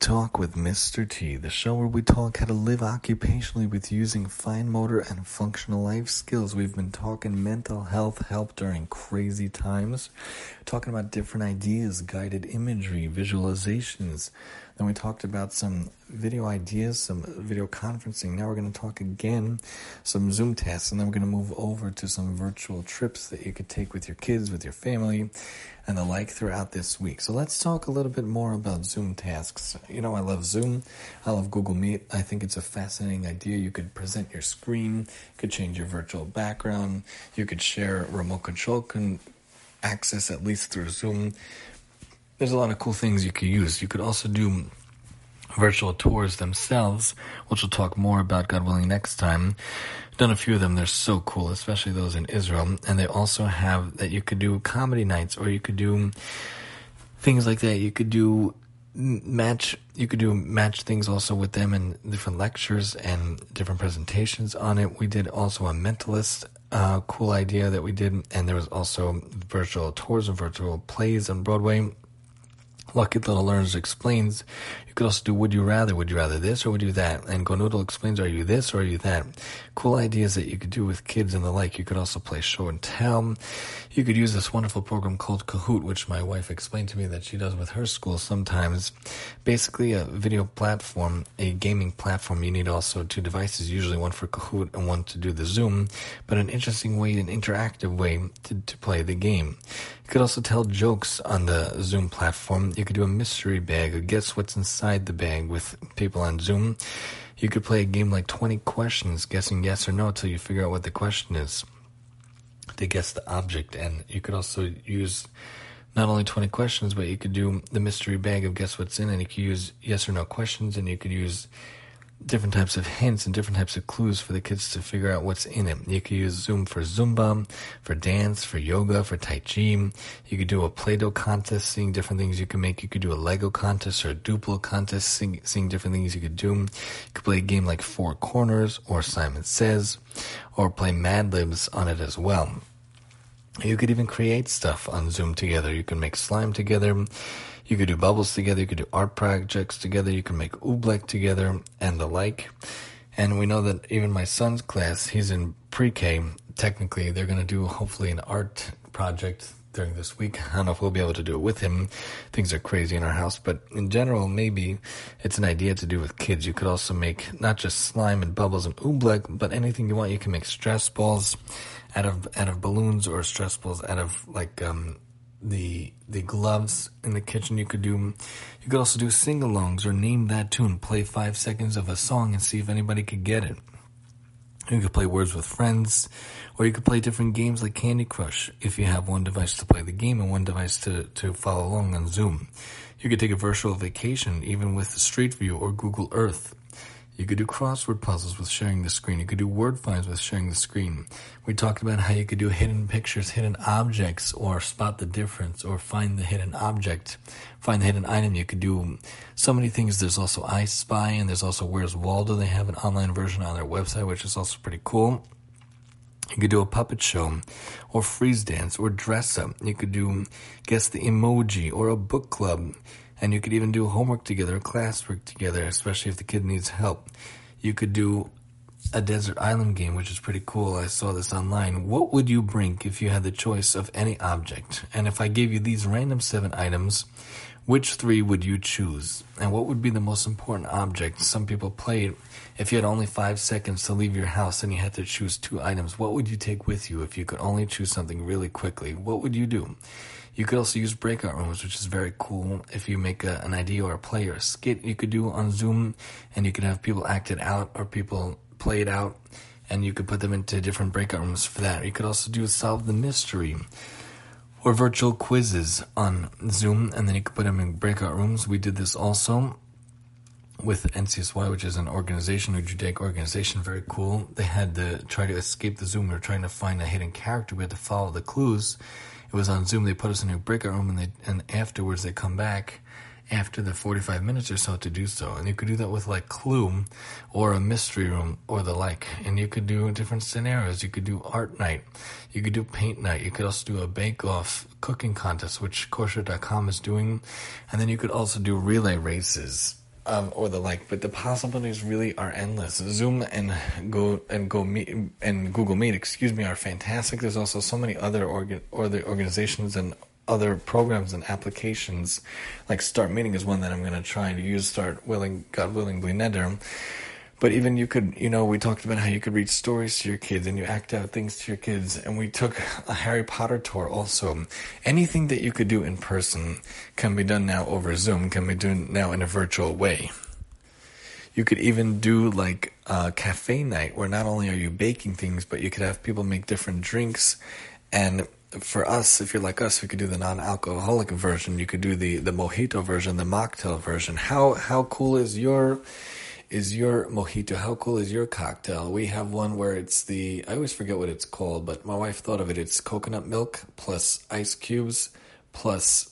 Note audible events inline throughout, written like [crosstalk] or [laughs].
Talk with Mr. T, the show where we talk how to live occupationally with using fine motor and functional life skills. We've been talking mental health help during crazy times, talking about different ideas, guided imagery, visualizations. Then we talked about some video ideas, some video conferencing. Now we're going to talk again some Zoom tests, and then we're going to move over to some virtual trips that you could take with your kids, with your family, and the like throughout this week. So let's talk a little bit more about Zoom tasks. You know, I love Zoom. I love Google Meet. I think it's a fascinating idea. You could present your screen, you could change your virtual background, you could share remote control con- access at least through Zoom there's a lot of cool things you could use. You could also do virtual tours themselves, which we'll talk more about, God willing, next time. Done a few of them. They're so cool, especially those in Israel. And they also have that you could do comedy nights or you could do things like that. You could do match you could do match things also with them in different lectures and different presentations on it we did also a mentalist uh, cool idea that we did and there was also virtual tours and virtual plays on broadway Lucky Little Learners explains you could also do Would You Rather? Would you rather this or would you that? And GoNoodle explains Are you this or are you that? Cool ideas that you could do with kids and the like. You could also play show and tell. You could use this wonderful program called Kahoot, which my wife explained to me that she does with her school sometimes. Basically, a video platform, a gaming platform. You need also two devices, usually one for Kahoot and one to do the Zoom, but an interesting way, an interactive way to, to play the game. You could also tell jokes on the Zoom platform. You could do a mystery bag or guess what's inside the bag with people on Zoom. You could play a game like 20 questions, guessing yes or no until you figure out what the question is to guess the object. And you could also use not only 20 questions, but you could do the mystery bag of guess what's in, and you could use yes or no questions, and you could use different types of hints and different types of clues for the kids to figure out what's in it. You could use Zoom for Zumba, for dance, for yoga, for Tai Chi. You could do a Play-Doh contest, seeing different things you can make. You could do a Lego contest or a Duplo contest, seeing, seeing different things you could do. You could play a game like Four Corners or Simon Says, or play Mad Libs on it as well. You could even create stuff on Zoom together. You can make slime together. You could do bubbles together, you could do art projects together, you can make oobleck together, and the like. And we know that even my son's class, he's in pre-K. Technically, they're going to do hopefully an art project during this week. [laughs] I don't know if we'll be able to do it with him. Things are crazy in our house, but in general, maybe it's an idea to do with kids. You could also make not just slime and bubbles and oobleck, but anything you want. You can make stress balls out of out of balloons or stress balls out of like um, the the gloves in the kitchen. You could do you could also do sing-alongs or name that tune, play five seconds of a song and see if anybody could get it. You could play words with friends, or you could play different games like Candy Crush if you have one device to play the game and one device to, to follow along on Zoom. You could take a virtual vacation even with Street View or Google Earth. You could do crossword puzzles with sharing the screen. You could do word finds with sharing the screen. We talked about how you could do hidden pictures, hidden objects, or spot the difference, or find the hidden object, find the hidden item. You could do so many things. There's also I Spy, and there's also Where's Waldo. They have an online version on their website, which is also pretty cool. You could do a puppet show, or freeze dance, or dress up. You could do guess the emoji, or a book club. And you could even do homework together, classwork together, especially if the kid needs help. You could do a desert island game, which is pretty cool. I saw this online. What would you bring if you had the choice of any object? And if I gave you these random seven items, which three would you choose? And what would be the most important object? Some people played if you had only five seconds to leave your house and you had to choose two items. What would you take with you if you could only choose something really quickly? What would you do? You could also use breakout rooms, which is very cool. If you make a, an idea or a play or a skit, you could do on Zoom, and you could have people act it out or people play it out, and you could put them into different breakout rooms for that. You could also do a solve the mystery or virtual quizzes on Zoom, and then you could put them in breakout rooms. We did this also with NCSY, which is an organization, a Judaic organization, very cool. They had to try to escape the Zoom. We were trying to find a hidden character. We had to follow the clues it was on Zoom. They put us in a breakout room, and they and afterwards they come back after the 45 minutes or so to do so. And you could do that with like Clue or a mystery room or the like. And you could do different scenarios. You could do art night. You could do paint night. You could also do a bake off cooking contest, which kosher.com is doing. And then you could also do relay races um, or the like. But the possibilities really are endless. Zoom and Go and Go Meet and Google Meet, excuse me, are fantastic. There's also so many other organ or the organizations and other programs and applications, like Start Meeting is one that I'm going to try to use. Start willing, God willing, Neder. But even you could, you know, we talked about how you could read stories to your kids and you act out things to your kids. And we took a Harry Potter tour also. Anything that you could do in person can be done now over Zoom, can be done now in a virtual way. You could even do like a cafe night where not only are you baking things, but you could have people make different drinks. And for us, if you're like us, we could do the non-alcoholic version. You could do the, the mojito version, the mocktail version. How, how cool is your, is your mojito? How cool is your cocktail? We have one where it's the, I always forget what it's called, but my wife thought of it. It's coconut milk plus ice cubes plus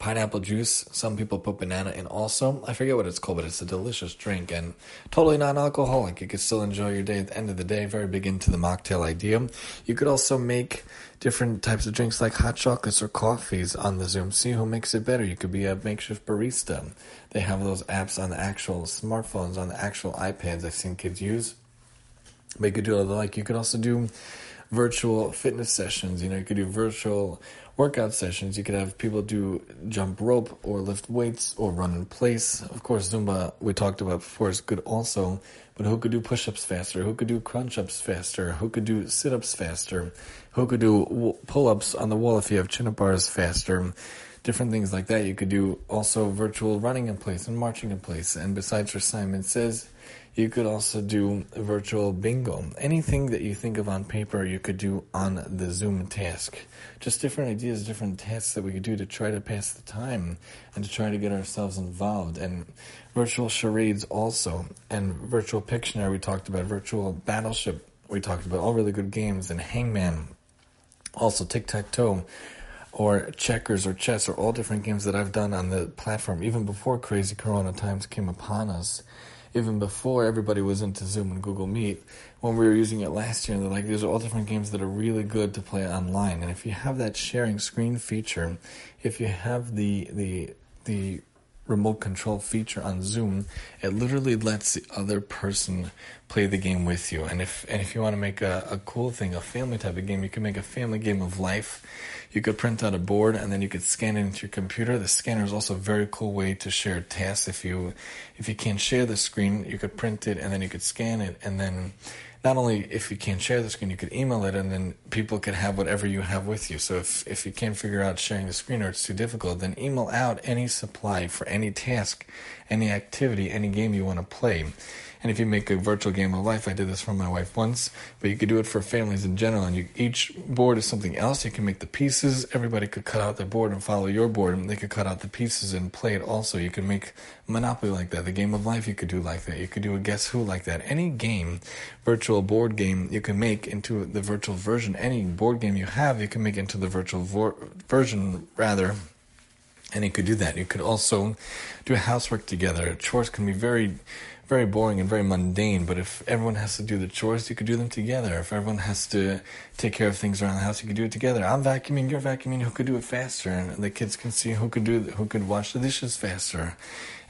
pineapple juice. Some people put banana in also. I forget what it's called, but it's a delicious drink and totally non alcoholic. You could still enjoy your day at the end of the day. Very big into the mocktail idea. You could also make different types of drinks like hot chocolates or coffees on the Zoom. See who makes it better. You could be a makeshift barista. They have those apps on the actual smartphones, on the actual iPads I've seen kids use. But you could do like you could also do virtual fitness sessions. You know, you could do virtual workout sessions. You could have people do jump rope or lift weights or run in place. Of course, Zumba we talked about before is good also. But who could do push-ups faster? Who could do crunch-ups faster? Who could do sit-ups faster? Who could do pull-ups on the wall if you have chin-up bars faster? Different things like that. You could do also virtual running in place and marching in place. And besides, for Simon says you could also do virtual bingo. Anything that you think of on paper, you could do on the Zoom task. Just different ideas, different tasks that we could do to try to pass the time and to try to get ourselves involved. And virtual charades also, and virtual Pictionary we talked about, virtual Battleship we talked about, all really good games, and Hangman, also Tic Tac Toe or checkers or chess or all different games that I've done on the platform even before crazy corona times came upon us even before everybody was into Zoom and Google Meet, when we were using it last year, they're like, these are all different games that are really good to play online. And if you have that sharing screen feature, if you have the the the remote control feature on Zoom, it literally lets the other person play the game with you. And if and if you want to make a, a cool thing, a family type of game, you can make a family game of life. You could print out a board and then you could scan it into your computer. The scanner is also a very cool way to share tasks. If you if you can't share the screen, you could print it and then you could scan it and then not only if you can't share the screen, you could email it, and then people could have whatever you have with you. So if if you can't figure out sharing the screen or it's too difficult, then email out any supply for any task, any activity, any game you want to play. And if you make a virtual game of life, I did this for my wife once, but you could do it for families in general. And you, each board is something else. You can make the pieces. Everybody could cut out their board and follow your board, and they could cut out the pieces and play it also. You could make Monopoly like that. The game of life you could do like that. You could do a Guess Who like that. Any game, virtual board game, you can make into the virtual version. Any board game you have, you can make into the virtual vor- version rather. And you could do that. You could also do housework together. Chores can be very very boring and very mundane, but if everyone has to do the chores, you could do them together. If everyone has to take care of things around the house, you could do it together. I'm vacuuming, you're vacuuming, who could do it faster? And the kids can see who could do who could wash the dishes faster.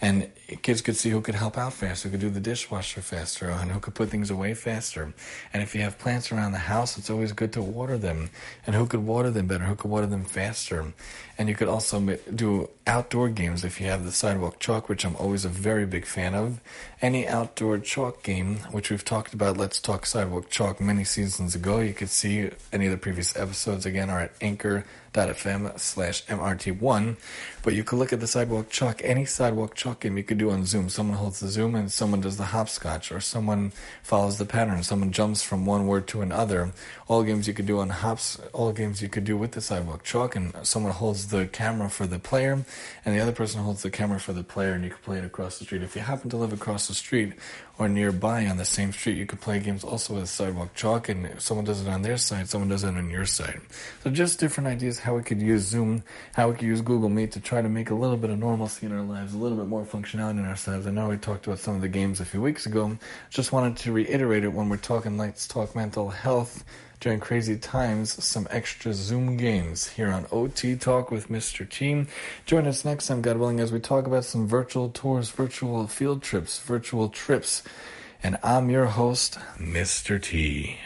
And kids could see who could help out faster, who could do the dishwasher faster, and who could put things away faster. And if you have plants around the house, it's always good to water them. And who could water them better, who could water them faster. And you could also do outdoor games if you have the sidewalk chalk, which I'm always a very big fan of. Any outdoor chalk game, which we've talked about, Let's Talk Sidewalk Chalk many seasons ago. You could see any of the previous episodes again are at Anchor fm slash MRT1. But you could look at the sidewalk chalk, any sidewalk chalk game you could do on Zoom. Someone holds the Zoom and someone does the hopscotch, or someone follows the pattern, someone jumps from one word to another. All games you could do on hops, all games you could do with the sidewalk chalk, and someone holds the camera for the player, and the other person holds the camera for the player, and you can play it across the street. If you happen to live across the street or nearby on the same street, you could play games also with sidewalk chalk, and if someone does it on their side, someone does it on your side. So just different ideas how we could use Zoom, how we could use Google Meet to try to make a little bit of normalcy in our lives, a little bit more functionality in ourselves. I know we talked about some of the games a few weeks ago. Just wanted to reiterate it when we're talking Let's Talk Mental Health during crazy times, some extra Zoom games here on OT Talk with Mr. T. Join us next time, God willing, as we talk about some virtual tours, virtual field trips, virtual trips. And I'm your host, Mr. T.